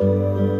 Música